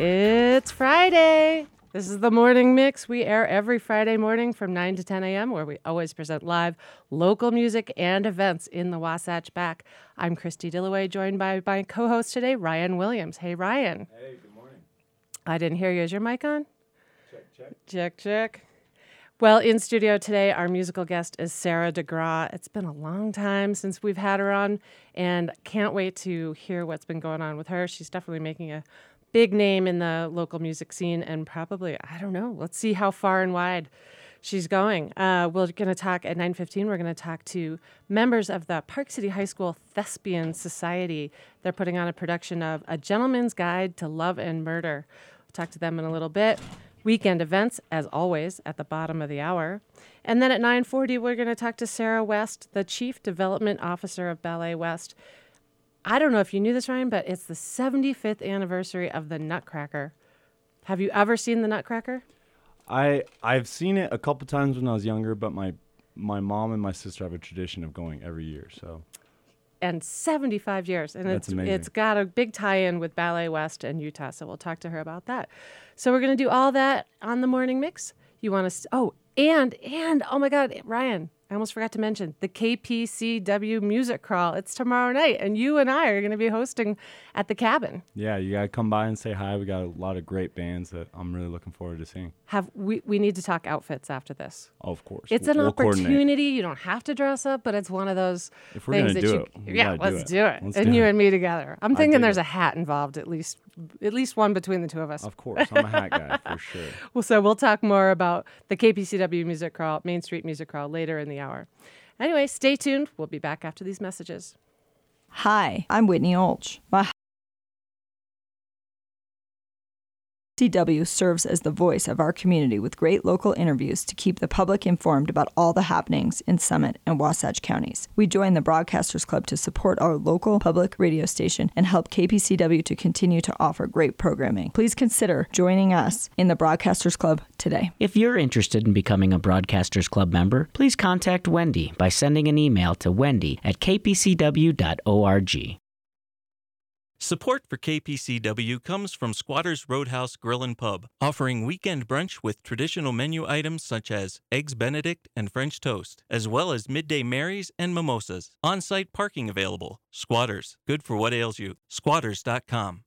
It's Friday. This is the morning mix. We air every Friday morning from 9 to 10 a.m., where we always present live local music and events in the Wasatch Back. I'm Christie Dilloway, joined by my co host today, Ryan Williams. Hey, Ryan. Hey, good morning. I didn't hear you. Is your mic on? Check, check. Check, check. Well, in studio today, our musical guest is Sarah DeGraw. It's been a long time since we've had her on, and can't wait to hear what's been going on with her. She's definitely making a big name in the local music scene, and probably, I don't know, let's see how far and wide she's going. Uh, we're going to talk at 9.15, we're going to talk to members of the Park City High School Thespian Society. They're putting on a production of A Gentleman's Guide to Love and Murder. We'll talk to them in a little bit weekend events as always at the bottom of the hour and then at 9.40 we're going to talk to sarah west the chief development officer of ballet west i don't know if you knew this ryan but it's the 75th anniversary of the nutcracker have you ever seen the nutcracker I I've seen it a couple times when I was younger, but my my mom and my sister have a tradition of going every year. So and 75 years and That's it's amazing. it's got a big tie-in with ballet west and utah so we'll talk to her about that so we're going to do all that on the morning mix you want to oh and and oh my god ryan i almost forgot to mention the kpcw music crawl. It's tomorrow night and you and i are going to be hosting at the cabin. Yeah, you gotta come by and say hi. We got a lot of great bands that I'm really looking forward to seeing. have we, we need to talk outfits after this. Of course, it's an we'll opportunity. You don't have to dress up but it's one of those If we're things that do you it, yeah gotta do let's it. do it. Let's and do you it. and me together. I'm thinking there's a hat involved at least at least one between the two of us. Of course, I'm a hat guy for sure. well so we'll talk more about the kpcw music crawl main street music crawl later in the hour. Anyway stay tuned. We'll be back after these messages. Hi, I'm Whitney Olch. My CW serves as the voice of our community with great local interviews to keep the public informed about all the happenings in Summit and Wasatch counties. We join the Broadcasters Club to support our local public radio station and help KPCW to continue to offer great programming. Please consider joining us in the Broadcasters Club today. If you're interested in becoming a Broadcasters Club member, please contact Wendy by sending an email to wendy at kpcw.org. Support for KPCW comes from Squatters Roadhouse Grill and Pub, offering weekend brunch with traditional menu items such as Eggs Benedict and French toast, as well as midday Marys and mimosas. On site parking available. Squatters, good for what ails you. Squatters.com.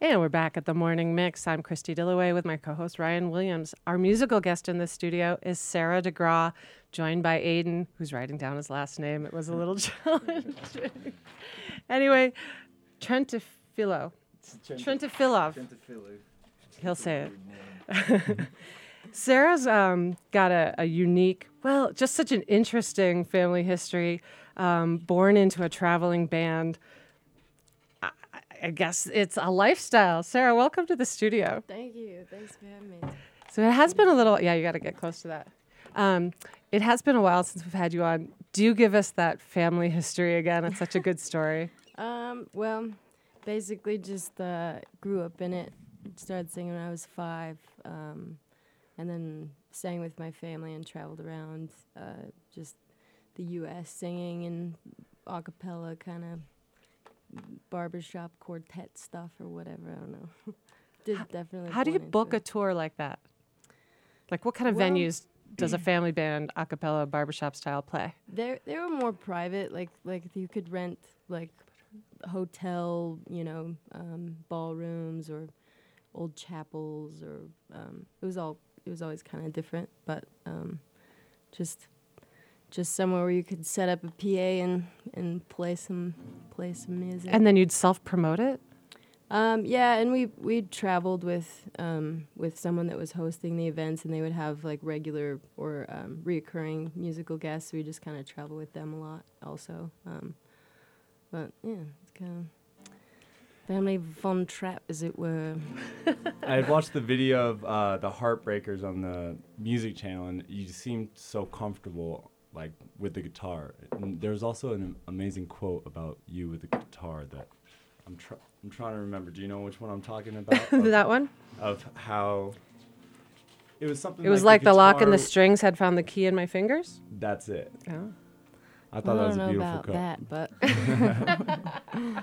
and we're back at the morning mix i'm christie dilloway with my co-host ryan williams our musical guest in the studio is sarah degraw joined by aiden who's writing down his last name it was a little challenging anyway trentafilo trentafilov he'll say it Sarah's um, got a, a unique, well, just such an interesting family history. Um, born into a traveling band. I, I guess it's a lifestyle. Sarah, welcome to the studio. Thank you. Thanks for having me. So it has been a little, yeah, you got to get close to that. Um, it has been a while since we've had you on. Do you give us that family history again? It's such a good story. Um, well, basically just uh, grew up in it. Started singing when I was five, um, and then sang with my family and traveled around uh, just the U.S. singing and a cappella kind of barbershop quartet stuff or whatever. I don't know. Did definitely. How do you book a tour like that? Like, what kind of Well- venues does a family band a cappella barbershop style play? They they were more private. Like like you could rent like hotel, you know, um, ballrooms or old chapels, or um, it was all it was always kind of different, but um, just just somewhere where you could set up a PA and and play some play some music. And then you'd self promote it? Um, yeah, and we we traveled with um, with someone that was hosting the events, and they would have like regular or um, reoccurring musical guests. We just kind of travel with them a lot, also. Um, but yeah, it's kind of family von Trapp, as it were. I had watched the video of uh, the Heartbreakers on the music channel, and you seemed so comfortable, like with the guitar. And there was also an amazing quote about you with the guitar that I'm tr- I'm trying to remember. Do you know which one I'm talking about? of, that one? of how it was something. It was like, the, lock and the strings had found the key in my fingers. That's it. Oh. I thought I that was don't a know beautiful about quote. that, but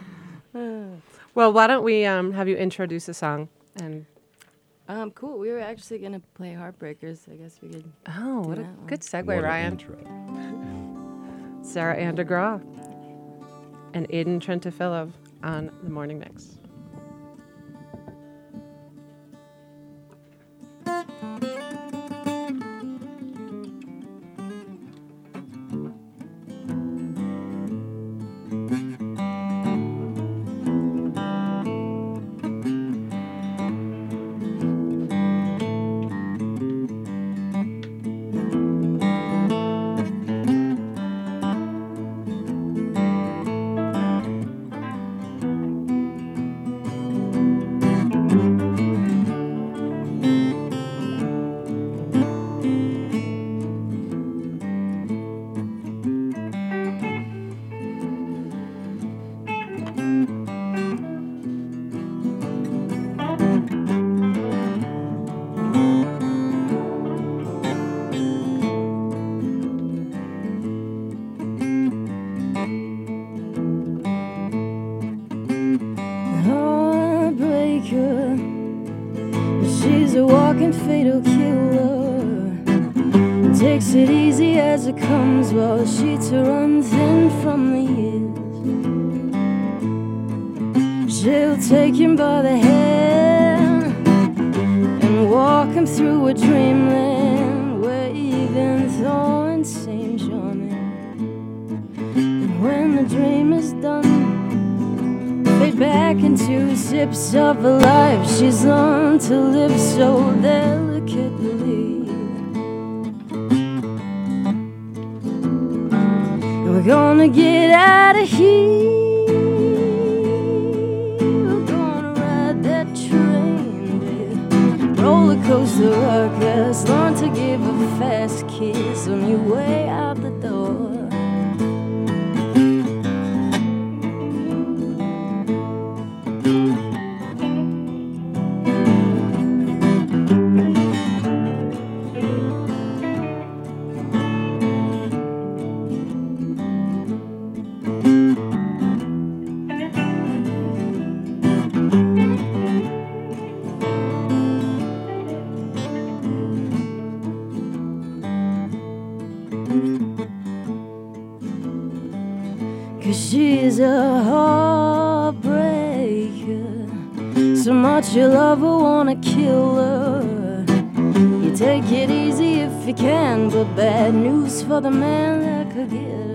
Well, why don't we um, have you introduce a song? And Um, cool. We were actually gonna play Heartbreakers. I guess we could. oh, what a one. good segue, What an Ryan. intro. Sarah Ann DeGraw and Aiden Trentafilov on the morning mix. Back into sips of a life she's learned to live so delicately. We're gonna get out of here. We're gonna ride that train. Roller coaster rockers, learn to give a fast kiss on your way out the man that could get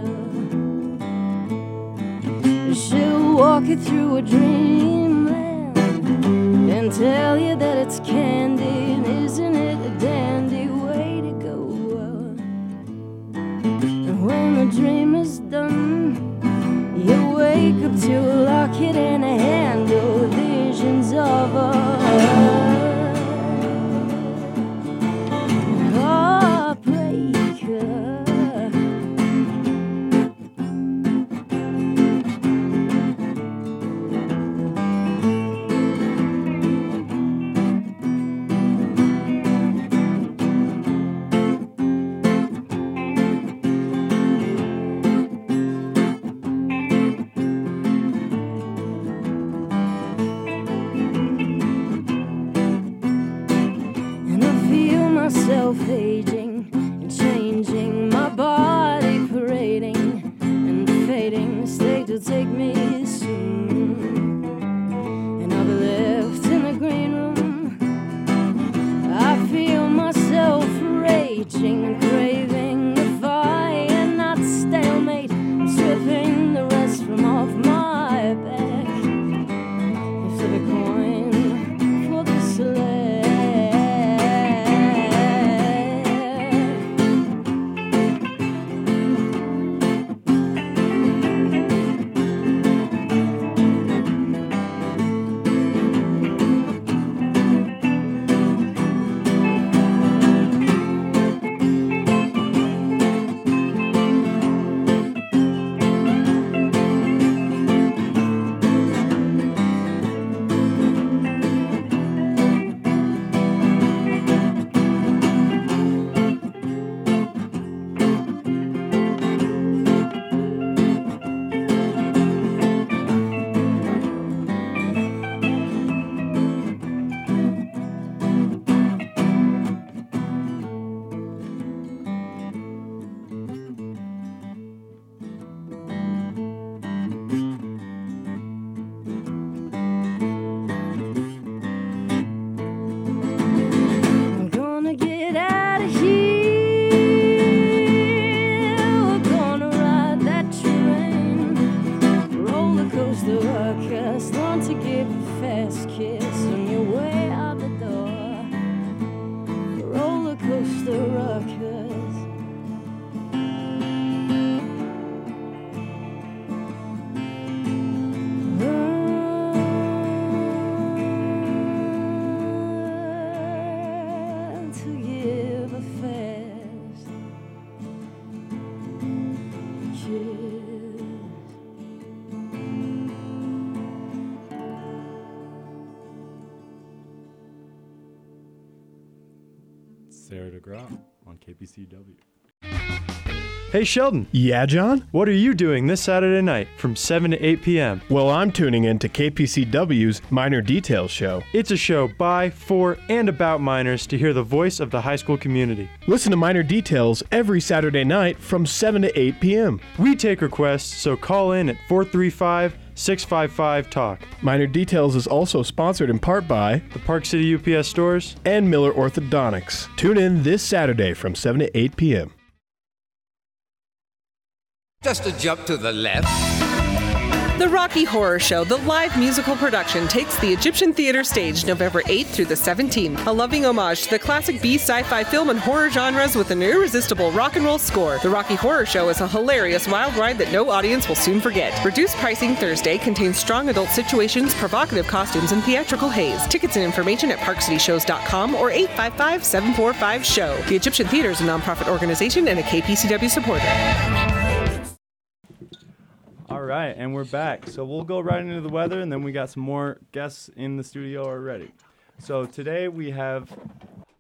Hey Sheldon, Yeah, John? what are you doing this Saturday night from 7 to 8 p.m.? Well, I'm tuning in to KPCW's Minor Details show. It's a show by, for, and about minors to hear the voice of the high school community. Listen to Minor Details every Saturday night from 7 to 8 p.m. We take requests, so call in at 435 655 TALK. Minor Details is also sponsored in part by The Park City UPS stores. and Miller Orthodontics. Tune in this Saturday from 7 to 8 p.m. Just a jump to the left. The Rocky Horror Show, the live musical production, takes the Egyptian theater stage November 8th through the 17th. A loving homage to the classic B sci fi film and horror genres with an irresistible rock and roll score. The Rocky Horror Show is a hilarious wild ride that no audience will soon forget. Reduced pricing Thursday contains strong adult situations, provocative costumes, and theatrical haze. Tickets and information at parkcityshows.com or 855 745 SHOW. The Egyptian Theater is a nonprofit organization and a KPCW supporter. All right, and we're back. So we'll go right into the weather, and then we got some more guests in the studio already. So today we have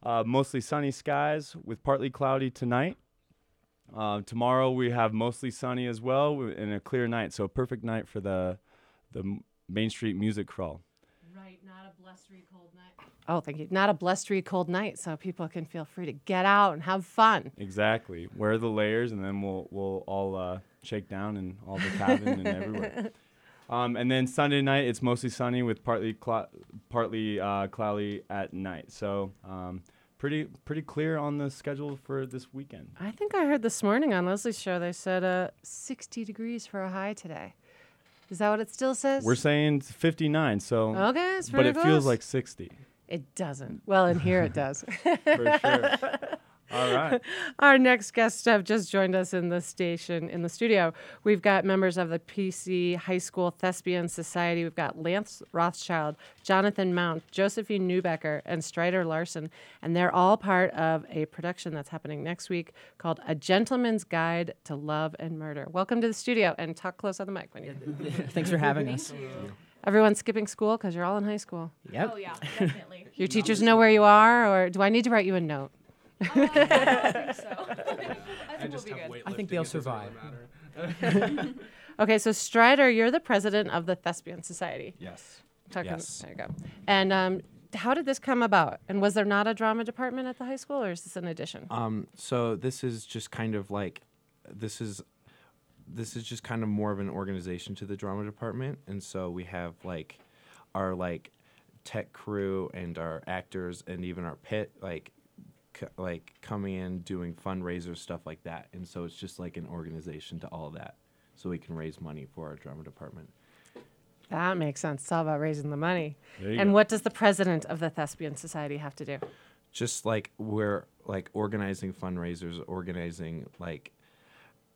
uh, mostly sunny skies with partly cloudy tonight. Uh, tomorrow we have mostly sunny as well wi- and a clear night. So a perfect night for the the Main Street Music Crawl. Right, not a blustery cold night. Oh, thank you. Not a blustery cold night, so people can feel free to get out and have fun. Exactly. Wear the layers, and then we'll we'll all uh, shake and all the cabin and everywhere. Um, and then Sunday night, it's mostly sunny with partly clou- partly uh, cloudy at night. So um, pretty pretty clear on the schedule for this weekend. I think I heard this morning on Leslie's show they said uh, 60 degrees for a high today. Is that what it still says? We're saying 59. So okay, it's but it close. feels like 60 it doesn't. Well, in here it does. for sure. all right. Our next guests have just joined us in the station, in the studio. We've got members of the PC High School Thespian Society. We've got Lance Rothchild, Jonathan Mount, Josephine Neubecker, and Stryder Larsen. And they're all part of a production that's happening next week called A Gentleman's Guide to Love and Murder. Welcome to the studio and talk close on the mic when you Thanks for having us. Everyone's skipping school because you're all in high school. Yep. Oh, yeah, definitely. Your teachers know where you are, or do I need to write you a note? I think we'll be good. I think they'll survive. Okay, so Stryder, you're the president of the Thespian Society. Yes. Talking, Yes. There you go. And um, how did this come about? And was there not a drama department at the high school, or is this an addition? Um, so this is just kind of like, this is, this is just kind of more of an organization to the drama department, and so we have like, our like, tech crew and our actors and even our pit like, c- like coming in doing fundraisers stuff like that, and so it's just like an organization to all that, so we can raise money for our drama department. that makes sense. It's all about raising the money. And go. what does the president of the Thespian Society have to do? just like we're like organizing fundraisers, organizing like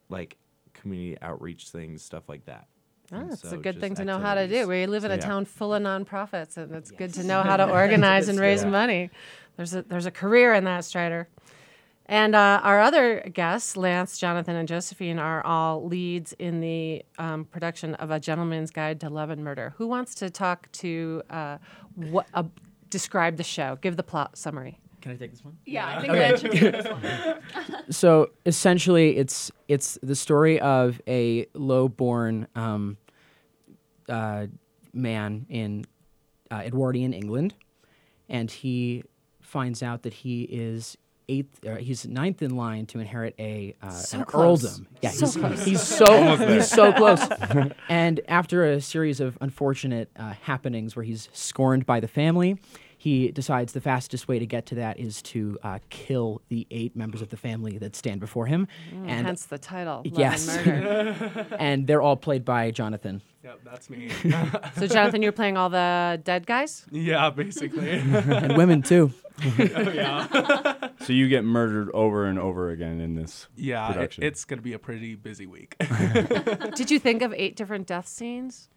like community outreach things, stuff like that. Oh, And it's a good thing to know how to do. We live in So, a yeah. town full of nonprofits, and it's good to know how to organize and raise Yeah. money. There's a there's a career in that, Stryder. And uh, our other guests, Lance, Jonathan, and Josephine, are all leads in the um, production of A Gentleman's Guide to Love and Murder. Who wants to talk to uh, what uh, describe the show? Give the plot summary. Can I take this one? Yeah, I think Lance should do this one. So essentially, it's it's the story of a low-born um, uh, man in uh, Edwardian England, and he finds out that he is eighth. Uh, he's ninth in line to inherit a uh, So an close. earldom. Yeah, So he's, close. he's so he's so close. and after a series of unfortunate uh, happenings where he's scorned by the family, he decides the fastest way to get to that is to uh, kill the eight members of the family that stand before him. Mm, and hence the title. Love yes, and Murder. and they're all played by Jonathan. Yep, that's me. so, Jonathan, you're playing all the dead guys? yeah, basically. and women too. oh, yeah. So you get murdered over and over again in this Yeah, it, it's going to be a pretty busy week. Did you think of eight different death scenes?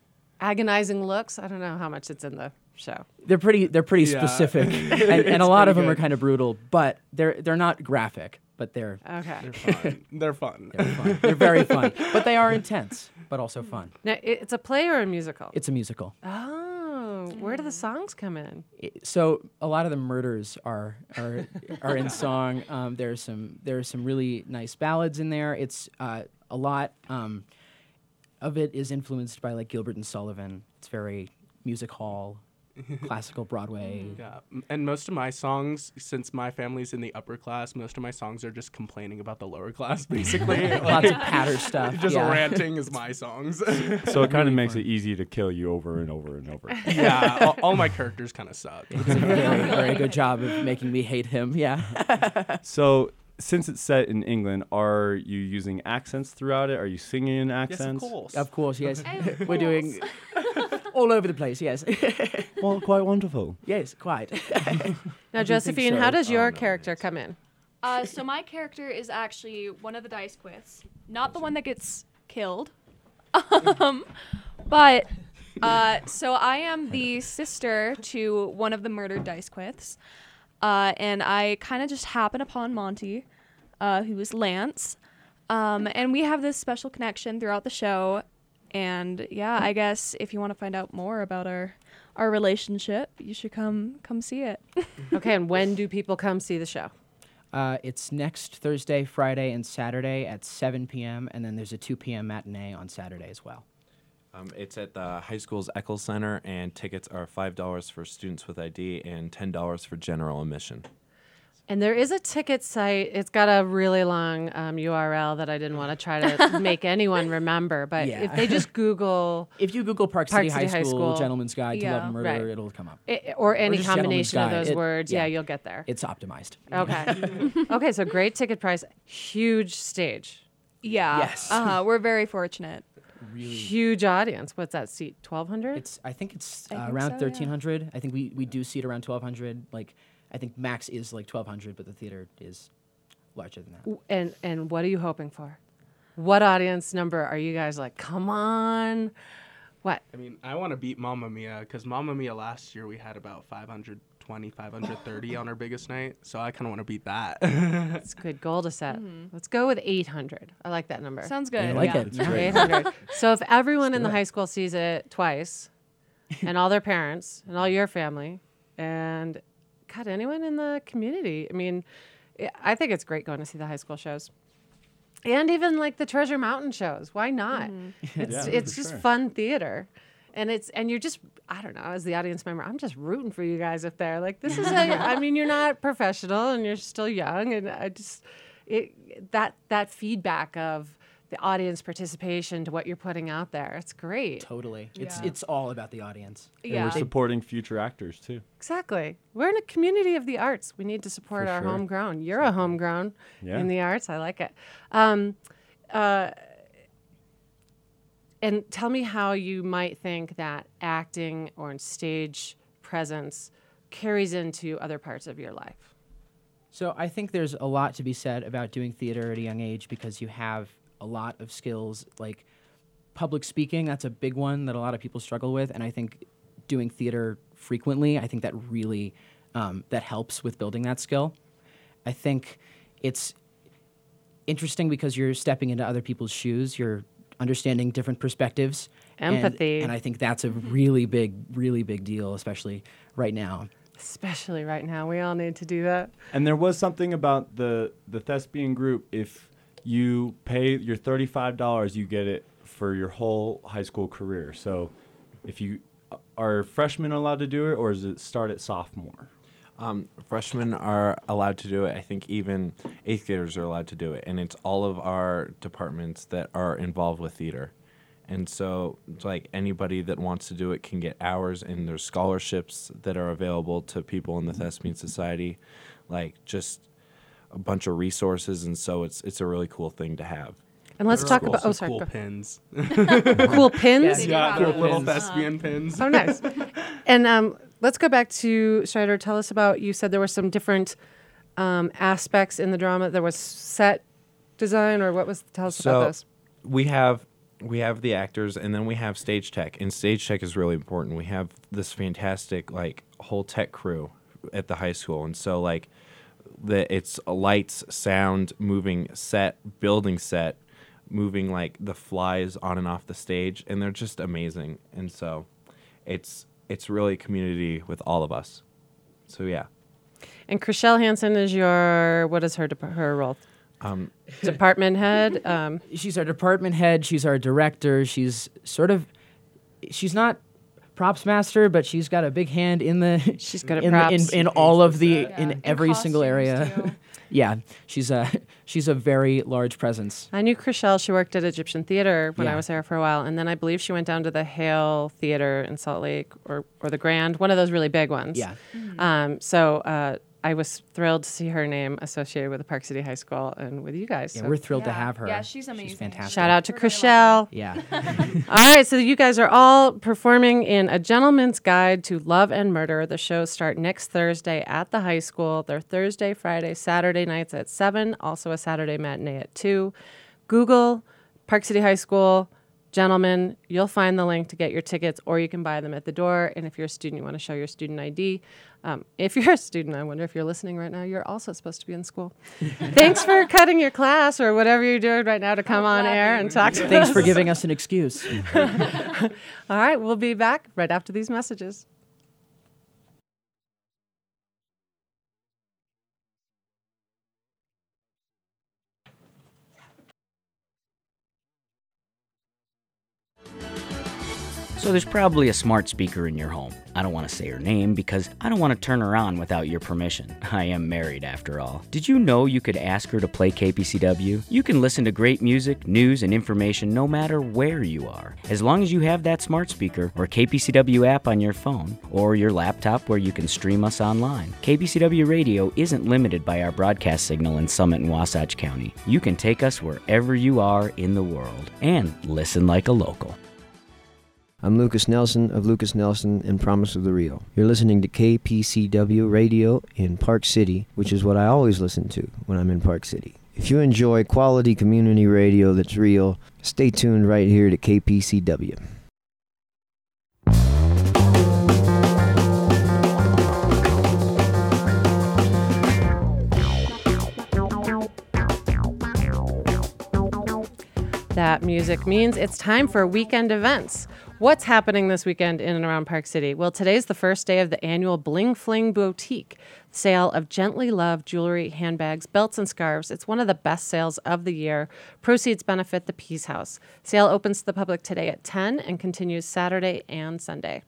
Agonizing looks? I don't know how much it's in the show. They're pretty. They're pretty Yeah. specific, and, and a lot of pretty them are kind of brutal. But they're they're not graphic. But they're Okay. They're fun. They're fun. they're fun. They're very fun. But they are intense, but also fun. Now, it's a play or a musical? It's a musical. oh, where do the songs come in? So a lot of the murders are are are in song. Um, there's some there's some really nice ballads in there. It's uh, a lot um, of it is influenced by like Gilbert and Sullivan. It's very music hall, classical Broadway. Mm. Yeah, and most of my songs, since my family's in the upper class, most of my songs are just complaining about the lower class, basically. Lots of patter stuff, Just yeah. ranting is my songs. So it kind of makes it easy to kill you over and over and over. yeah, all, all my characters kind of suck. It's a very very good job of making me hate him. Yeah. So since it's set in England, are you using accents throughout it? Are you singing in accents? Of course, yes. Of course. Yes. We're doing all over the place. Yes. well, quite wonderful. Yes, quite. Now, Josephine, how does your character come in? Uh, so my character is actually one of the D'Ysquiths, not the one that gets killed. um, but uh, so I am the sister to one of the murdered D'Ysquiths, uh, and I kind of just happen upon Monty, uh, was Lance, um, and we have this special connection throughout the show. And yeah, I guess if you want to find out more about our our relationship, you should come come see it. okay, and when do people come see the show? Uh, it's next Thursday, Friday, and Saturday at 7 p.m. And then there's a 2 p.m. matinee on Saturday as well. Um, it's at the high school's Eccles Center, and tickets are five dollars for students with ID and ten dollars for general admission. And there is a ticket site. It's got a really long um, URL that I didn't want to try to make anyone remember. But Yeah. if they just Google, If you Google Park City, High, School, Gentleman's Guide to Love and Murder, Right. it'll come up. I- or any just Gentleman's combination of those It- words, yeah. you'll get there. It's optimized. Okay. okay, so great ticket price, huge stage. Yeah. Yes. Uh-huh. We're very fortunate. Huge audience. What's that seat? 1200? It's I think it's I uh, think around so, yeah. 1300. I think we, we do seat around 1200. Like I think max is like 1200, but the theater is larger than that. And and what are you hoping for? What audience number are you guys like? Come on. What? I mean, I want to beat Mamma Mia because Mamma Mia last year we had about 520, 530 on our biggest night. So I kind of want to beat that. It's a good goal to set. Mm-hmm. Let's go with 800. I like that number. Sounds good. I like yeah. it. It's great. 800. so if everyone in the high school sees it twice, and all their parents, and all your family, and God, anyone in the community, I mean, I- I think it's great going to see the high school shows. And even like the Treasure Mountain shows. Why not? It's Yeah, it's just sure. fun theater. And it's and you're just I don't know as the audience member I'm just rooting for you guys up there like this is a, I mean you're not professional and you're still young and I just it that that feedback of the audience participation to what you're putting out there it's great Totally. It's Yeah. it's all about the audience. And we're supporting future actors too. exactly we're in a community of the arts we need to support For our sure. homegrown you're a homegrown Yeah. in the arts I like it um, uh, and tell me how you might think that acting or in stage presence carries into other parts of your life. So I think there's a lot to be said about doing theater at a young age because you have a lot of skills like public speaking. That's a big one that a lot of people struggle with, and I think doing theater frequently, I think that really um, that helps with building that skill. I think it's interesting because you're stepping into other people's shoes. You're understanding different perspectives, and- Empathy. and I think that's a really big, really big deal, especially right now. Especially right now, we all need to do that. And there was something about the the thespian group. If you pay your thirty five dollars, you get it for your whole high school career. So, if you are freshmen allowed to do it, or does it start at sophomore? Um, freshmen are allowed to do it. I think even eighth graders are allowed to do it, and it's all of our departments that are involved with theater. And so, it's like anybody that wants to do it can get hours, and there's scholarships that are available to people in the Thespian Society, like just a bunch of resources. And so, it's it's a really cool thing to have. And let's There talk are about oh sorry. cool pins. cool pins. yeah, they're Cool little pins. thespian pins. Oh, nice. and um, let's go back to Stryder. Tell us about. You said there were some different um, aspects in the drama. There was set design, or what was? Tell us about those. we have we have the actors and then we have stage tech and stage tech is really important we have this fantastic like whole tech crew at the high school and so like the it's lights sound moving set building set moving like the flies on and off the stage and they're just amazing and so it's it's really community with all of us. So yeah. And Chriselle Hansen is your what is her dep- her role? Um, Department head. Um, she's our department head. She's our director. She's sort of, she's not props master, but she's got a big hand in the. She's good at in, props. in, in all of the in every single area. yeah, she's a she's a very large presence. I knew Chriselle. She worked at Egyptian Theater when I was there for a while, and then I believe she went down to the Hale Theater in Salt Lake or or the Grand, one of those really big ones. Yeah. Um, so uh, I was thrilled to see her name associated with the Park City High School and with you guys. Yeah, so- we're thrilled to have her. Yeah, she's amazing. She's fantastic. Shout out to Chriselle. Yeah. all right, so you guys are all performing in A Gentleman's Guide to Love and Murder. The shows start next Thursday at the high school. They're Thursday, Friday, Saturday nights at 7, also a Saturday matinee at 2. Google Park City High School, Gentlemen. You'll find the link to get your tickets, or you can buy them at the door. And if you're a student, you want to show your student ID. Um, if you're a student, I wonder if you're listening right now, you're also supposed to be in school. Thanks for cutting your class or whatever you're doing right now to come on air and talk to Thanks us. Thanks for giving us an excuse. All right, we'll be back right after these messages. So there's probably a smart speaker in your home. I don't want to say her name because I don't want to turn her on without your permission. I am married after all. Did you know you could ask her to play KPCW? You can listen to great music, news, and information no matter where you are. As long as you have that smart speaker or KPCW app on your phone or your laptop where you can stream us online. KPCW radio isn't limited by our broadcast signal in Summit and Wasatch County. You can take us wherever you are in the world and listen like a local. I'm Lukas Nelson of Lukas Nelson and Promise of the Real. You're listening to KPCW Radio in Park City, which is what I always listen to when I'm in Park City. If you enjoy quality community radio that's real, stay tuned right here to KPCW. That music means it's time for weekend events. What's happening this weekend in and around Park City? Well, today's the first day of the annual Bling Fling Boutique sale of gently loved jewelry, handbags, belts, and scarves. It's one of the best sales of the year. Proceeds benefit the Peace House. Sale opens to the public today at 10 and continues Saturday and Sunday.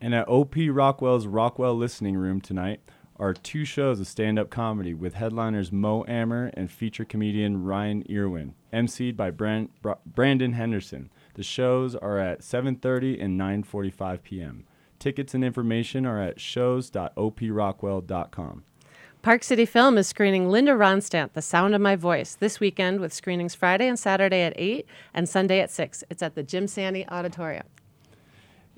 And at OP Rockwell's Rockwell Listening Room tonight are two shows of stand-up comedy with headliners Mo Amer and feature comedian Ryan Irwin, emceed by Bran- Bra- Brandon Henderson. The shows are at 7:30 and 9:45 p.m. Tickets and information are at shows.oprockwell.com. Park City Film is screening Linda Ronstadt, The Sound of My Voice, this weekend with screenings Friday and Saturday at 8 and Sunday at 6. It's at the Jim Santy Auditorium.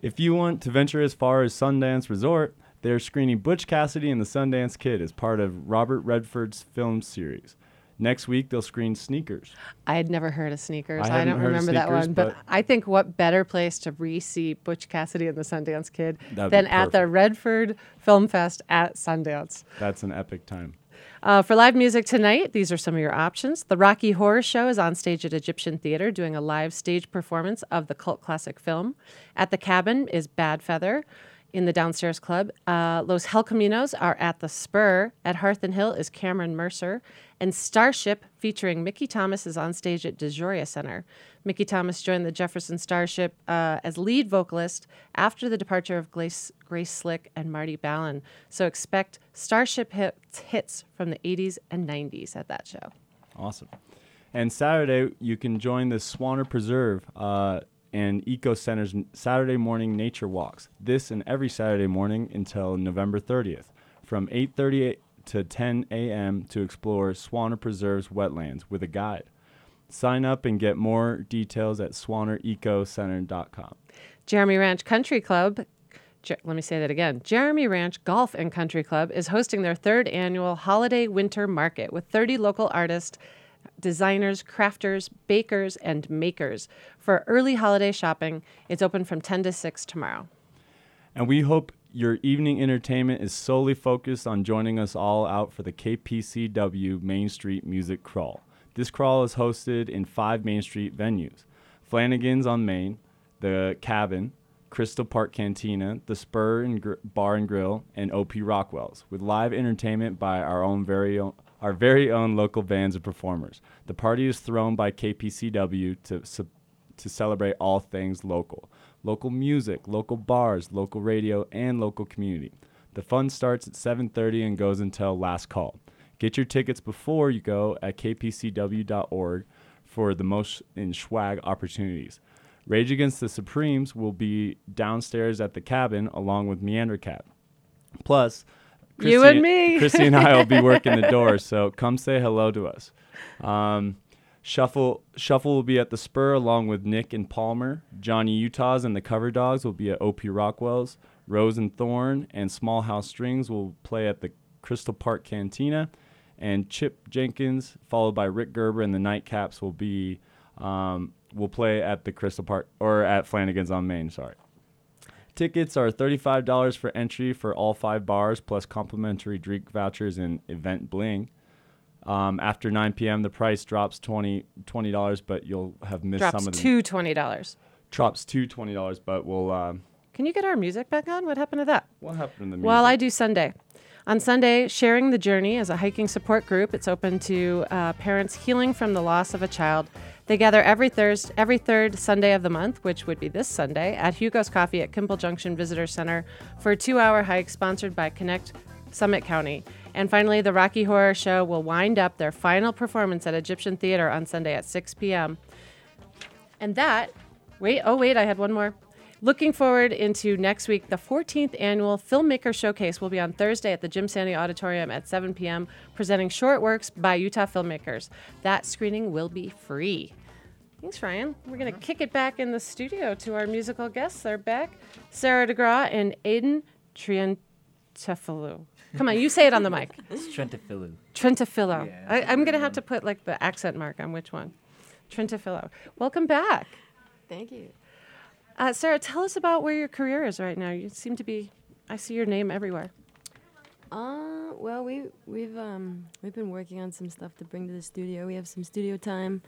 If you want to venture as far as Sundance Resort, they're screening Butch Cassidy and the Sundance Kid as part of Robert Redford's film series. Next week, they'll screen Sneakers. I had never heard of Sneakers. I I, don't remember that one. But, but- I think what better place to re-see Butch Cassidy and the Sundance Kid than at the. Redford Film Fest at Sundance. That's an epic time. Uh, for live music tonight, these are some of your options. The Rocky Horror Show is on stage at Egyptian Theater doing a live stage performance of the cult classic film. At the Cabin is Bad Feather in the downstairs club. Uh, Los Hell Caminos are at the Spur. At Hearth and Hill is Cameron Mercer. And Starship, featuring Mickey Thomas, is on stage at DeJoria Center. Mickey Thomas joined the Jefferson Starship uh, as lead vocalist after the departure of Grace, Grace Slick and Marty Balin. So expect Starship hits, hits from the 80s and 90s at that show. Awesome. And Saturday, you can join the Swaner Preserve uh, and Eco Center's Saturday morning nature walks. This and every Saturday morning until November 30th, from 8:30 to 10 a.m. to explore Swaner Preserve's wetlands with a guide. Sign up and get more details at swanerecocenter.com. Jeremy Ranch Country Club. Let me say that again. Jeremy Ranch Golf and Country Club is hosting their third annual holiday winter market with 30 local artists, designers, crafters, bakers, and makers. For early holiday shopping, it's open from 10 to 6 tomorrow. And we hope your evening entertainment is solely focused on joining us all out for the KPCW Main Street Music Crawl. This crawl is hosted in five Main Street venues Flanagan's on Main, the Cabin, Crystal Park Cantina, the Spur and Gr- Bar and Grill, and OP Rockwell's, with live entertainment by our own very own our very own local bands and performers. The party is thrown by KPCW to to celebrate all things local. Local music, local bars, local radio, and local community. The fun starts at 7:30 and goes until last call. Get your tickets before you go at kpcw.org for the most in swag opportunities. Rage Against the Supremes will be downstairs at the cabin along with Meander Cat. Plus, You and me. Christie and I will be working the doors, so come say hello to us. Um, Shuffle Shuffle will be at the Spur along with Nick and Palmer. Johnny Utah's and the Cover Dogs will be at OP Rockwell's. Rose and Thorn and Small House Strings will play at the Crystal Park Cantina. And Chip Jenkins, followed by Rick Gerber and the Nightcaps, will be um, will play at the Crystal Park or at Flanagan's on Main. Sorry. Tickets are $35 for entry for all five bars, plus complimentary drink vouchers and event bling. Um, after 9 p.m., the price drops 20 $20, but you'll have missed Drops some of the drops to twenty dollars. drops to twenty dollars, but we'll. Um, Can you get our music back on? What happened to that? What happened to the music? Well. I do Sunday. On Sunday, Sharing the Journey is a hiking support group. It's open to uh, parents healing from the loss of a child. They gather every Thursday, every third Sunday of the month, which would be this Sunday, at Hugo's Coffee at Kimball Junction Visitor Center for a two-hour hike sponsored by Connect Summit County. And finally, the Rocky Horror Show will wind up their final performance at Egyptian Theater on Sunday at 6 p.m. And that, wait, oh, wait, I had one more. Looking forward into next week, the 14th annual Filmmaker Showcase will be on Thursday at the Jim Santy Auditorium at 7 p.m., presenting short works by Utah filmmakers. That screening will be free. Thanks, Ryan. We're going to kick it back in the studio to our musical guests. They're back Sarah DeGraw and Aiden Trientafilou. Come on, you say it on the mic. It's Trentafilou. Trentafillo. Yeah, I, I'm going to have to put like the accent mark on which one. Trentafillo. Welcome back. Thank you. Uh, Sarah, tell us about where your career is right now. You seem to be, I see your name everywhere. Uh, well, we we've um we've been working on some stuff to bring to the studio. We have some studio time.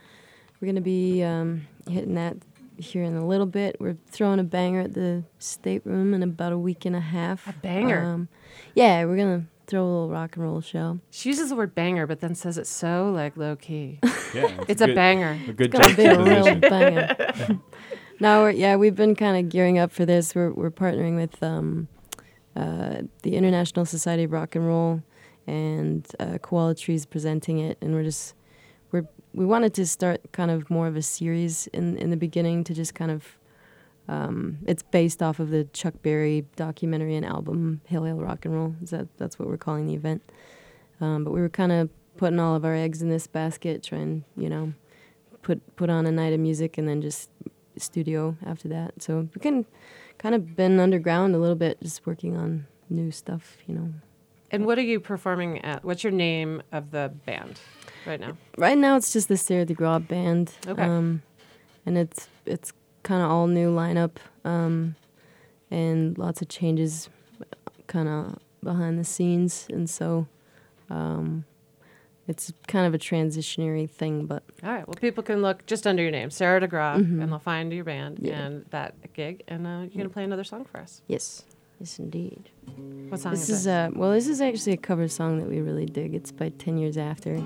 We're gonna be um, hitting that here in a little bit. We're throwing a banger at the stateroom in about a week and a half. A banger? Um, yeah, we're gonna throw a little rock and roll show. She uses the word banger, but then says it so like low key. Yeah, it's a, banger. a good It's gonna be a real banger. no, we're, yeah, we've been kind of gearing up for this. We're we're partnering with um, uh, the International Society of Rock and Roll, and uh, Koala Trees presenting it, and we're just we're we wanted to start kind of more of a series in in the beginning to just kind of. Um, it's based off of the Chuck Berry documentary and album Hail Hail Rock and Roll. Is that that's what we're calling the event. Um, but we were kind of putting all of our eggs in this basket, trying you know put put on a night of music and then just studio after that. So we can kind of been underground a little bit, just working on new stuff, you know. And what are you performing at? What's your name of the band right now? Right now, it's just the Sarah DeGraw band. Okay. Um, and it's it's kind of all new lineup, um, and lots of changes, kind of behind the scenes, and so. Um, it's kind of a transitionary thing, but All right. Well, people can look just under your name, Sarah DeGraw, Mhm. and they'll find your band Yeah. and that gig. And uh, you're going to play another song for us. Yes. Yes, indeed. What song This is is uh well, this is actually a cover song that we really dig. It's by Ten Years After.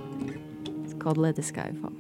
It's called "Let the Sky Fall."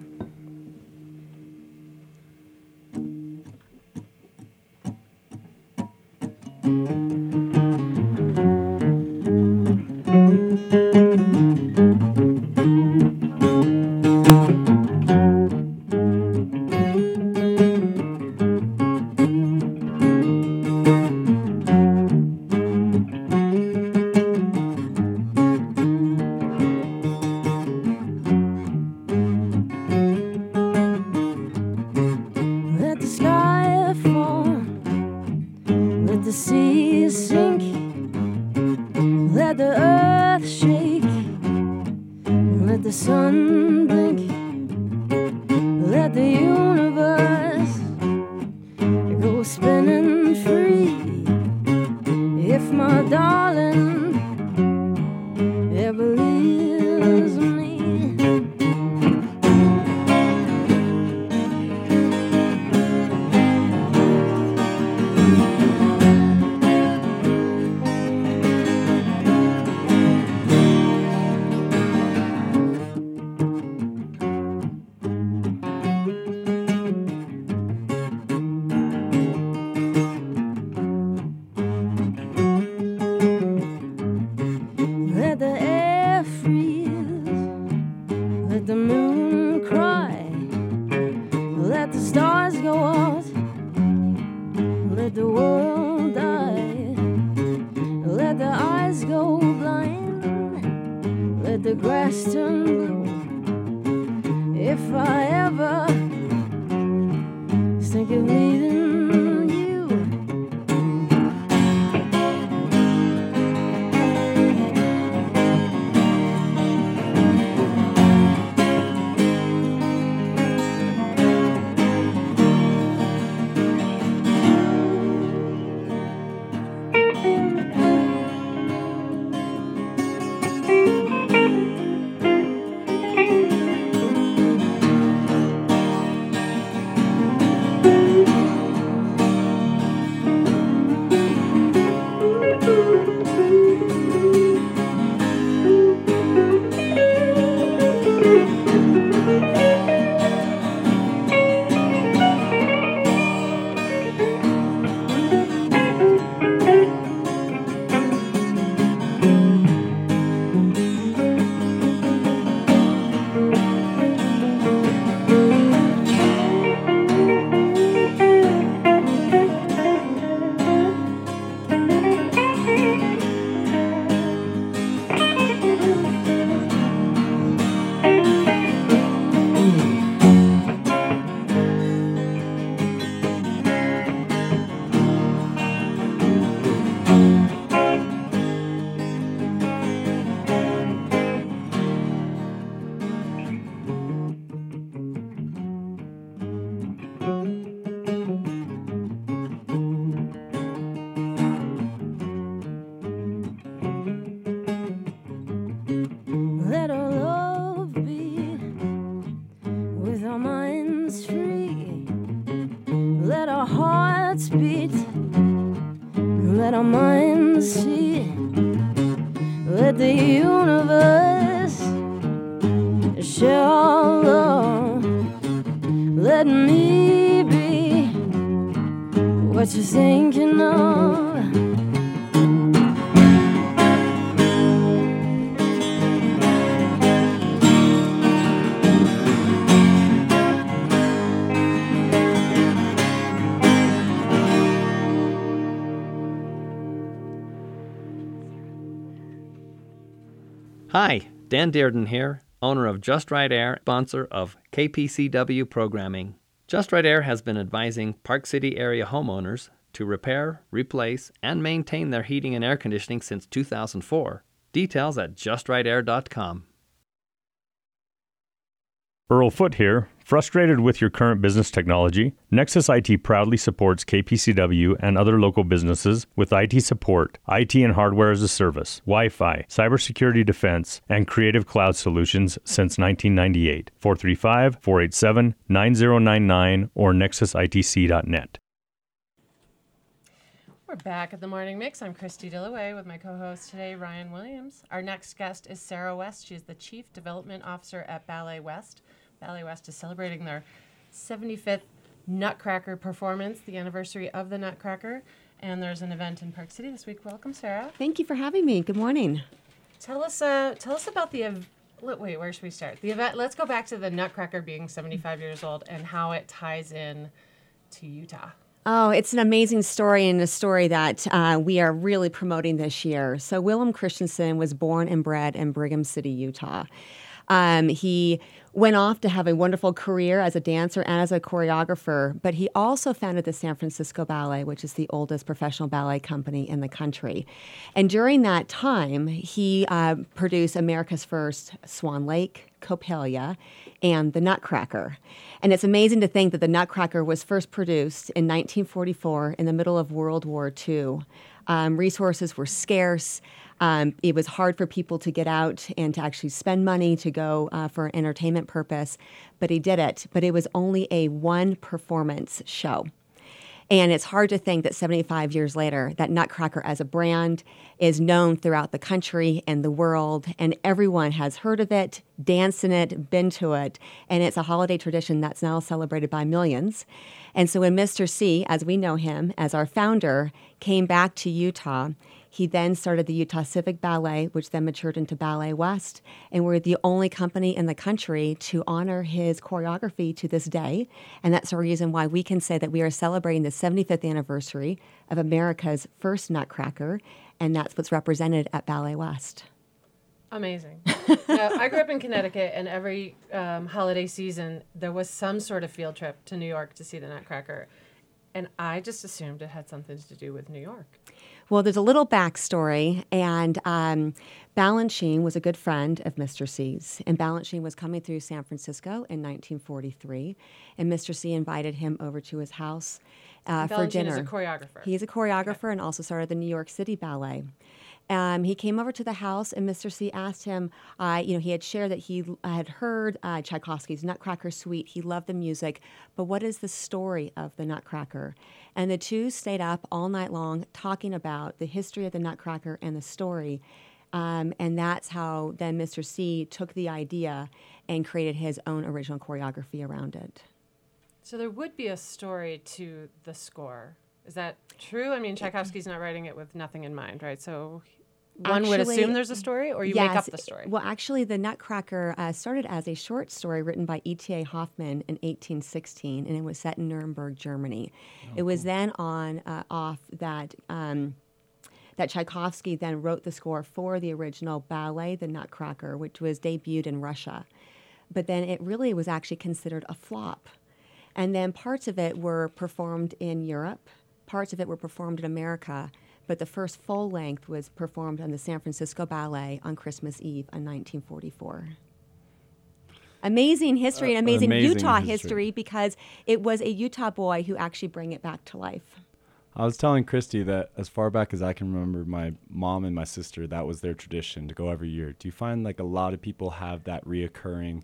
Let the Hi, Dan Dearden here, owner of Just Right Air, sponsor of KPCW programming. Just Right Air has been advising Park City area homeowners to repair, replace, and maintain their heating and air conditioning since 2004. Details at justrightair.com. Earl Foot here. Frustrated with your current business technology? Nexus IT proudly supports KPCW and other local businesses with IT support, IT and hardware as a service, Wi Fi, cybersecurity defense, and creative cloud solutions since 1998. 435 487 9099 or nexusitc.net. We're back at the morning mix. I'm Christie Dilloway with my co-host today, Ryan Williams. Our next guest is Sarah West. She's the Chief Development Officer at Ballet West. Ballet West is celebrating their 75th Nutcracker performance, the anniversary of the Nutcracker, and there's an event in Park City this week. Welcome, Sarah. Thank you for having me. Good morning. Tell us, uh, tell us about the. Ev- wait, where should we start? The event. Let's go back to the Nutcracker being 75 years old and how it ties in to Utah. Oh, it's an amazing story and a story that uh, we are really promoting this year. So, Willam Christensen was born and bred in Brigham City, Utah. Um, he went off to have a wonderful career as a dancer and as a choreographer, but he also founded the San Francisco Ballet, which is the oldest professional ballet company in the country. And during that time, he uh, produced America's first Swan Lake, Coppelia, and the Nutcracker. And it's amazing to think that the Nutcracker was first produced in 1944 in the middle of World War II. Um, resources were scarce. Um, it was hard for people to get out and to actually spend money to go uh, for an entertainment purpose, but he did it. But it was only a one performance show. And it's hard to think that 75 years later, that Nutcracker as a brand is known throughout the country and the world, and everyone has heard of it, danced in it, been to it, and it's a holiday tradition that's now celebrated by millions. And so when Mr. C, as we know him, as our founder, came back to Utah, he then started the Utah Civic Ballet, which then matured into Ballet West. And we're the only company in the country to honor his choreography to this day. And that's the reason why we can say that we are celebrating the 75th anniversary of America's first Nutcracker. And that's what's represented at Ballet West. Amazing. yeah, I grew up in Connecticut, and every um, holiday season there was some sort of field trip to New York to see the Nutcracker, and I just assumed it had something to do with New York. Well, there's a little backstory, and um, Balanchine was a good friend of Mr. C's, and Balanchine was coming through San Francisco in 1943, and Mr. C invited him over to his house uh, for dinner. is a choreographer. He's a choreographer and also started the New York City Ballet. Um, he came over to the house, and Mr. C asked him. Uh, you know, he had shared that he had heard uh, Tchaikovsky's Nutcracker Suite. He loved the music, but what is the story of the Nutcracker? And the two stayed up all night long talking about the history of the Nutcracker and the story. Um, and that's how then Mr. C took the idea and created his own original choreography around it. So there would be a story to the score. Is that true? I mean, Tchaikovsky's not writing it with nothing in mind, right? So one would assume there's a story, or you make up the story. Well, actually, the Nutcracker uh, started as a short story written by E.T.A. Hoffmann in 1816, and it was set in Nuremberg, Germany. it was then on uh, off that. Um, that Tchaikovsky then wrote the score for the original ballet, The Nutcracker, which was debuted in Russia. But then it really was actually considered a flop. And then parts of it were performed in Europe, parts of it were performed in America, but the first full length was performed on the San Francisco Ballet on Christmas Eve in 1944. Amazing history Uh, and amazing, amazing Utah history. history because it was a Utah boy who actually bring it back to life. I was telling Christie that as far back as I can remember, my mom and my sister, that was their tradition to go every year. Do you find like a lot of people have that reoccurring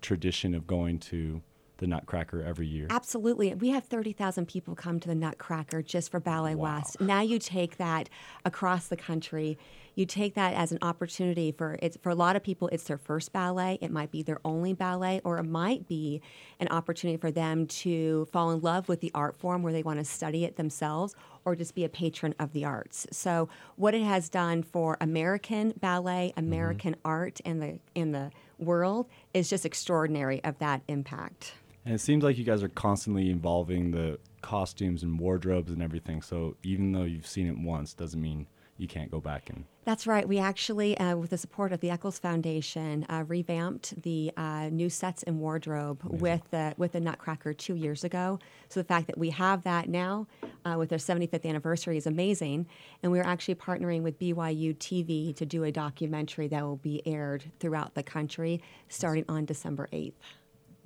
tradition of going to the Nutcracker every year? Absolutely. We have 30,000 people come to the Nutcracker just for Ballet West. Now you take that across the country. You take that as an opportunity for it's for a lot of people it's their first ballet, it might be their only ballet or it might be an opportunity for them to fall in love with the art form where they want to study it themselves or just be a patron of the arts. So what it has done for American ballet, mm-hmm. American art in the in the world is just extraordinary of that impact. And it seems like you guys are constantly involving the costumes and wardrobes and everything. So even though you've seen it once, doesn't mean you can't go back and. That's right. We actually, uh, with the support of the Eccles Foundation, uh, revamped the uh, new sets and wardrobe with the with the Nutcracker two years ago. So the fact that we have that now, uh, with their 75th anniversary, is amazing. And we're actually partnering with BYU TV to do a documentary that will be aired throughout the country starting on December 8th.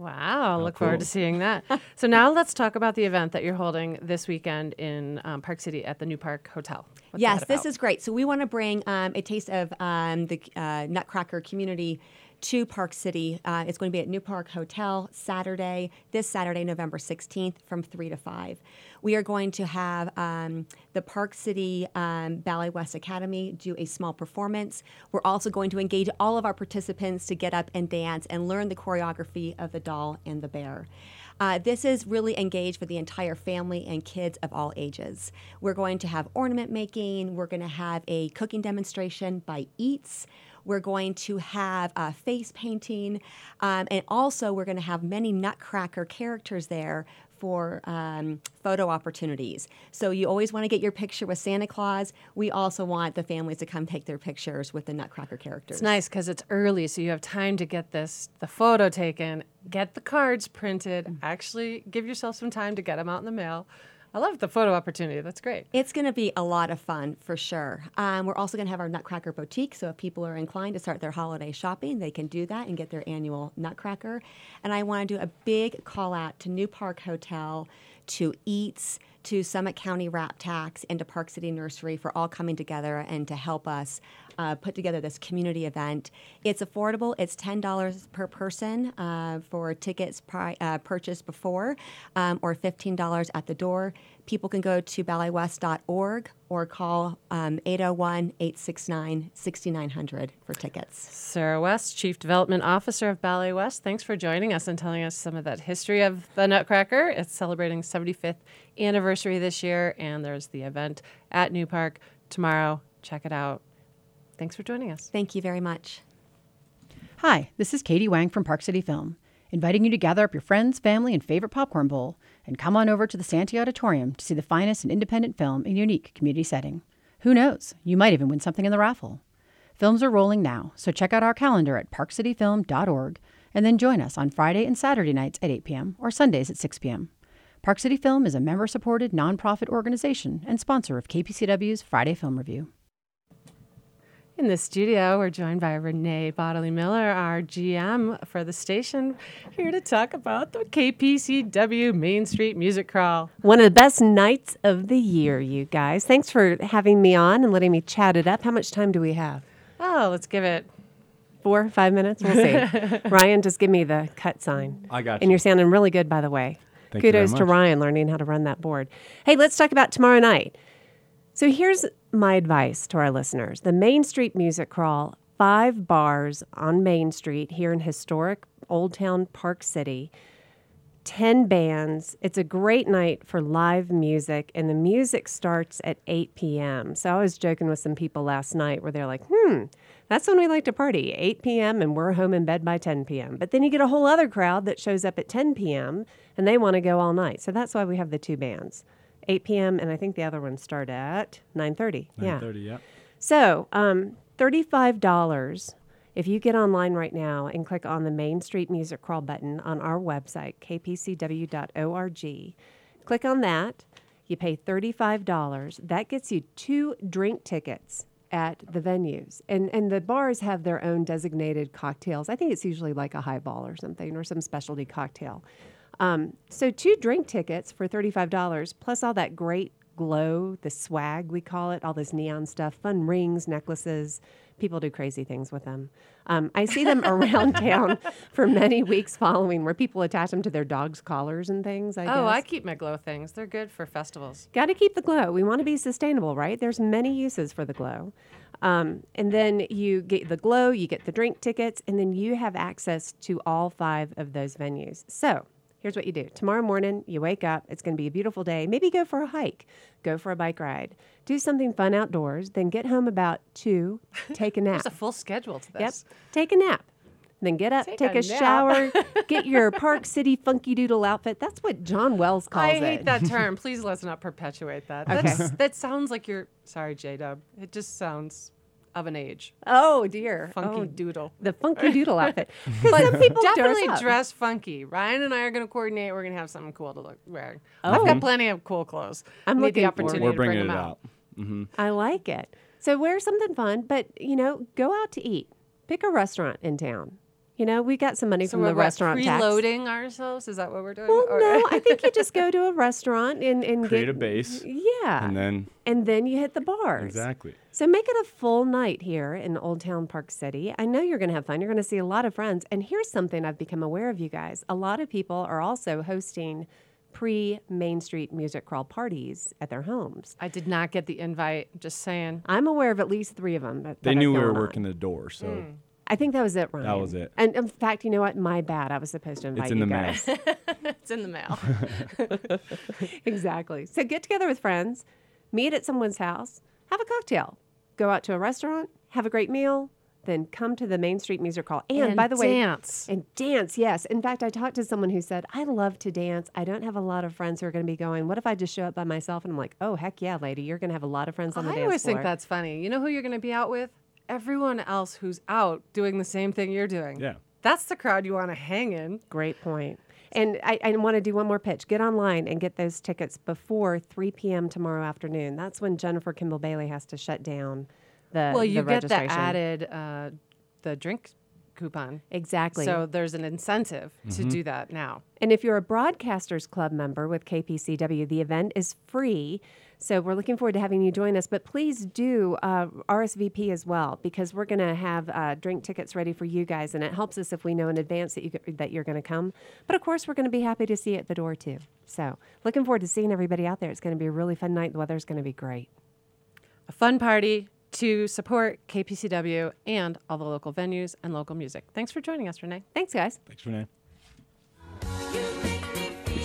Wow, look forward to seeing that. so now let's talk about the event that you're holding this weekend in um, Park City at the Newpark Hotel. What's yes, this is great. So we want to bring um, a taste of um, the uh, Nutcracker community to Park City. Uh, it's going to be at Newpark Hotel Saturday, this Saturday, November 16th, from 3 to 5. We are going to have um, the Park City um, Ballet West Academy do a small performance. We're also going to engage all of our participants to get up and dance and learn the choreography of the doll and the bear. Uh, this is really engaged for the entire family and kids of all ages. We're going to have ornament making. We're going to have a cooking demonstration by Eats. We're going to have uh, face painting. Um, and also, we're going to have many Nutcracker characters there for um, photo opportunities. So you always want to get your picture with Santa Claus. We also want the families to come take their pictures with the Nutcracker characters. It's nice because it's early, so you have time to get this the photo taken, get the cards printed, actually give yourself some time to get them out in the mail. I love the photo opportunity. That's great. It's going to be a lot of fun for sure. Um, we're also going to have our Nutcracker boutique, so if people are inclined to start their holiday shopping, they can do that and get their annual Nutcracker. And I want to do a big call out to Newpark Hotel, to Eats, to Summit County Rap Tax, and to Park City Nursery for all coming together and to help us uh, put together this community event. It's affordable. It's ten dollars per person uh, for tickets pri- uh, purchased before, um, or fifteen dollars at the door. People can go to balletwest.org or call um, 801 869 6900 for tickets. Sarah West, Chief Development Officer of Ballet West, thanks for joining us and telling us some of that history of the Nutcracker. It's celebrating 75th anniversary this year, and there's the event at Newpark tomorrow. Check it out. Thanks for joining us. Thank you very much. Hi, this is Katie Wang from Park City Film, inviting you to gather up your friends, family, and favorite popcorn bowl and come on over to the Santy Auditorium to see the finest in independent film in a unique community setting. Who knows? You might even win something in the raffle. Films are rolling now, so check out our calendar at parkcityfilm.org and then join us on Friday and Saturday nights at 8 p.m. or Sundays at 6 p.m. Park City Film is a member supported nonprofit organization and sponsor of KPCW's Friday Film Review. In the studio, we're joined by Renai Bodley Miller, our GM for the station, here to talk about the KPCW Main Street Music Crawl. One of the best nights of the year, you guys. Thanks for having me on and letting me chat it up. How much time do we have? Oh, let's give it four, five minutes. We'll see. Ryan, just give me the cut sign. I got it. And you. you're sounding really good, by the way. Thank you very Kudos to. Ryan learning how to run that board. Hey, let's talk about tomorrow night. So here's my advice to our listeners the Main Street Music Crawl, five bars on Main Street here in historic Old Town Park City. 10 bands. It's a great night for live music, and the music starts at 8 p.m. So I was joking with some people last night where they're like, hmm, that's when we like to party, 8 p.m., and we're home in bed by 10 p.m. But then you get a whole other crowd that shows up at 10 p.m., and they want to go all night. So that's why we have the two bands. 8 p.m. and I think the other ones start at 9:30. Yeah. 9:30, yeah. So, um, $35 if you get online right now and click on the Main Street Music Crawl button on our website, kpcw.org, click on that. You pay $35. That gets you two drink tickets at the venues. And, and the bars have their own designated cocktails. I think it's usually like a highball or something or some specialty cocktail. Um, so, two drink tickets for $35, plus all that great glow, the swag, we call it, all this neon stuff, fun rings, necklaces. People do crazy things with them. Um, I see them around town for many weeks following where people attach them to their dogs' collars and things. I oh, guess. I keep my glow things. They're good for festivals. Got to keep the glow. We want to be sustainable, right? There's many uses for the glow. Um, and then you get the glow, you get the drink tickets, and then you have access to all five of those venues. So here's what you do tomorrow morning, you wake up, it's going to be a beautiful day. Maybe go for a hike, go for a bike ride, do something fun outdoors, then get home about two, take a nap. There's a full schedule to this. Yep. Take a nap. Then get up, Take take, a a, shower, get your Park City funky doodle outfit. That's what John Wells calls it. I it. hate that term. Please let's not perpetuate that. Okay. That's, that sounds like you're sorry, J Dub. It just sounds of an age. Oh dear. Funky Oh, doodle. The funky doodle outfit. Because some people definitely dress, dress funky. Ryan and I are going to coordinate. We're going to have something cool to look wear. Oh. I've got plenty of cool clothes. I'm Need the looking opportunity forward- to bring them out. Mm-hmm. I like it. So wear something fun, but you know, go out to eat. Pick a restaurant in town. You know, we got some money So from we're the what, restaurant tax. preloading ourselves. Is that what we're doing? Well, Or- no, I think you just go to a restaurant and, and Create get, a base. Yeah. And then and then you hit the bars. exactly. So make it a full night here in Old Town Park City. I know you're going to have fun. You're going to see a lot of friends. And here's something I've become aware of, you guys. A lot of people are also hosting pre Main Street music crawl parties at their homes. I did not get the invite. Just saying. I'm aware of at least three of them. That, They that knew we were on. working the door, so Hmm. I think that was it, Ryan. That was it. And in fact, you know what? My bad. I was supposed to invite it's in you the mail. it's in the mail. exactly. So get together with friends, meet at someone's house, have a cocktail, go out to a restaurant, have a great meal, then come to the Main Street Music Hall. And, And by the way, dance. And dance, yes. In fact, I talked to someone who said, I love to dance. I don't have a lot of friends who are going to be going. What if I just show up by myself? And I'm like, oh, heck yeah, lady. You're going to have a lot of friends on the I dance floor. I always think that's funny. You know who you're going to be out with? Everyone else who's out doing the same thing you're doing. Yeah. That's the crowd you want to hang in. Great point. And I, I want to do one more pitch. Get online and get those tickets before 3 p.m. tomorrow afternoon. That's when Jennifer Kimball Bailey has to shut down the well, you the get the added uh, the drink coupon. Exactly. So there's an incentive to Mhm. do that now. And if you're a Broadcasters Club member with KPCW, the event is free. So we're looking forward to having you join us. But please do uh, RSVP as well because we're going to have uh, drink tickets ready for you guys, and it helps us if we know in advance that you that you're going to come. But of course, we're going to be happy to see you at the door too. So looking forward to seeing everybody out there. It's going to be a really fun night. The weather's going to be great. A fun party to support KPCW and all the local venues and local music. Thanks for joining us, Renai. Thanks, guys. Thanks, Renai.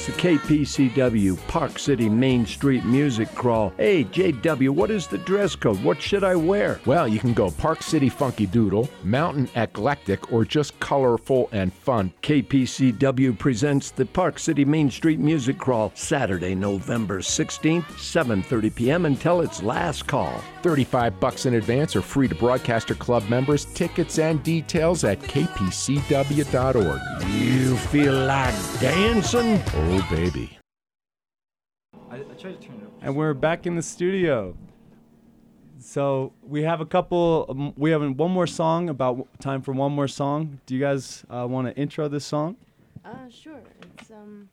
The KPCW Park City Main Street Music Crawl. Hey, JW, what is the dress code? What should I wear? Well, you can go Park City Funky Doodle, Mountain Eclectic, or just colorful and fun. KPCW presents the Park City Main Street Music Crawl Saturday, November 16th, 7:30 p.m. until its last call. 35 bucks in advance or free to Broadcaster Club members. Tickets and details at kpcw.org. You feel like dancing? Oh, baby. I, I tried to turn it up. And we're back in the studio. So we have a couple. Um, we have one more song. About time for one more song. Do you guys uh, want to intro this song? Uh, sure. It's um,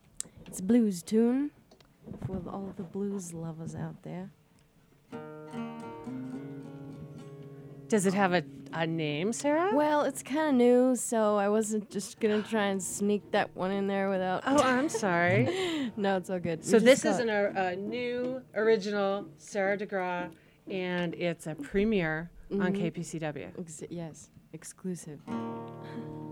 it's a blues tune for all the blues lovers out there. Does it have a, a name, Sarah? Well, it's kind of new, so I wasn't just gonna try and sneak that one in there without. Oh, I'm sorry. no, it's all good. So this is an, a new original Sarah DeGraw, and it's a premiere on Mhm. KPCW. Ex- yes, exclusive.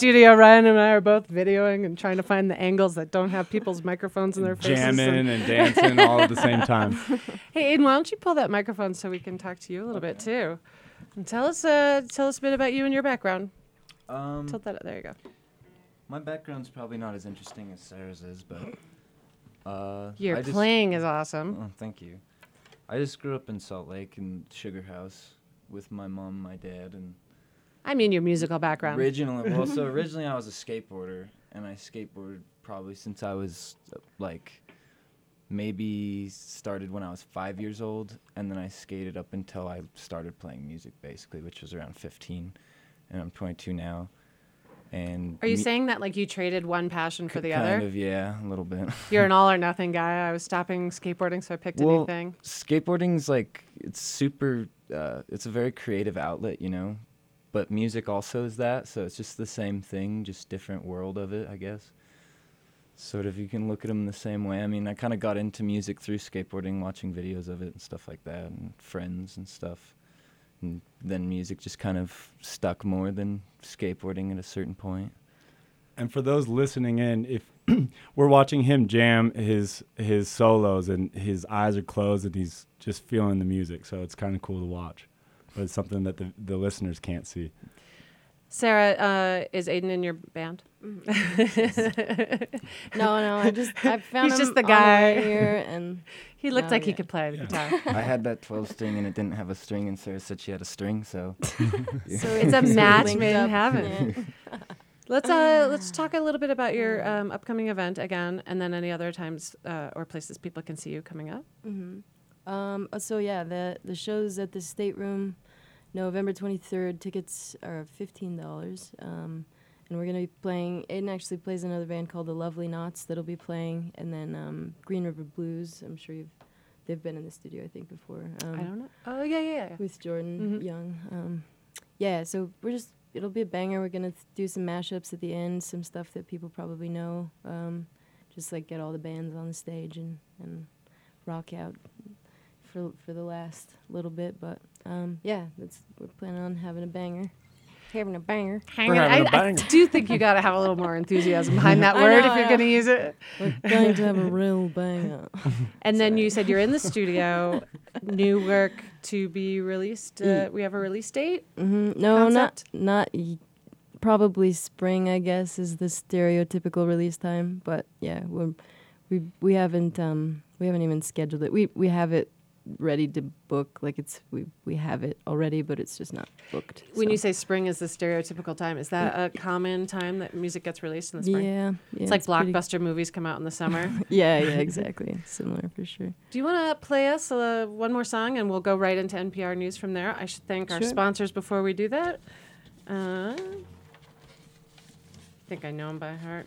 studio, Ryan and I are both videoing and trying to find the angles that don't have people's microphones in their faces. Jamming and dancing all at the same time. Hey, Aiden, why don't you pull that microphone so we can talk to you a little bit too? And tell us, uh, tell us a bit about you and your background. Um, Tilt that. Up. There you go. My background's probably not as interesting as Sarah's is, but uh, Your I just- playing is awesome. Oh, thank you. I just grew up in Salt Lake in Sugar House with my mom, my dad, and I mean, your musical background. Originally, well, so originally I was a skateboarder, and I skateboarded probably since I was like maybe started when I was five years old, and then I skated up until I started playing music, basically, which was around 15, and I'm 22 now. And Are you me- saying that like you traded one passion for the kind other? of, yeah, a little bit. You're an all or nothing guy. I was stopping skateboarding, so I picked a new thing. well, anything. skateboarding's like it's super. Uh, it's a very creative outlet, you know, but music also is that. So it's just the same thing, just different world of it, I guess. Sort of, you can look at them the same way. I mean, I kind of got into music through skateboarding, watching videos of it and stuff like that, and friends and stuff. And then music just kind of stuck more than skateboarding at a certain point. And for those listening in, if we're watching him jam his his solos and his eyes are closed and he's just feeling the music, so it's kind of cool to watch. But it's something that the, the listeners can't see. Sarah, uh, is Aiden in your band? No, no, I just- I found He's him just the on the guy way here, and he looked now, like he could play the guitar. I had that 12 string and it didn't have a string, and Sarah said she had a string, so. So it's a match linked made in up, heaven. let's uh, let's talk a little bit about your um, upcoming event again, and then any other times uh, or places people can see you coming up. Mm-hmm. Um, uh, so yeah, the the show's at the Stateroom, November twenty third. Tickets are fifteen dollars. Um, and we're gonna be playing. Aiden actually plays another band called the Lovely Knots that'll be playing, and then um, Green River Blues. I'm sure you've they've been in the studio I think before. Um, I don't know. Oh yeah, yeah, yeah. With Jordan Mhm. Young. Um, yeah, so we're just it'll be a banger. We're gonna th- do some mashups at the end, some stuff that people probably know. Um, just like get all the bands on the stage and and rock out for for the last little bit. But um, yeah, that's we're planning on having a banger. Having a banger. Hanging- I, I do think you got to have a little more enthusiasm behind that word know, if you're going to use it. We're going to have a real banger. And then you said you're in the studio, new work to be released. Uh, Mm. we have a release date. hmm No, Concept? not not y- probably spring. I guess is the stereotypical release time. But yeah, we're, we we haven't um we haven't even scheduled it. We we have it ready to book. Like it's we we have it already, but it's just not booked. When so. you say spring is the stereotypical time, is that a common time that music gets released in the spring? Yeah, yeah, it's like it's pretty- blockbuster movies come out in the summer. yeah, yeah, exactly. Similar for sure. Do you want to play us uh, one more song and we'll go right into NPR News from there? I should thank our sponsors before we do that. Uh, I think I know them by heart.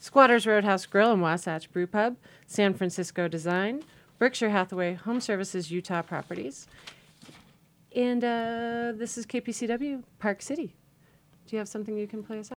Squatters Roadhouse Grill and Wasatch Brew Pub, San Francisco Design, Berkshire Hathaway Home Services Utah Properties, and uh, this is KPCW Park City. Do you have something you can play us?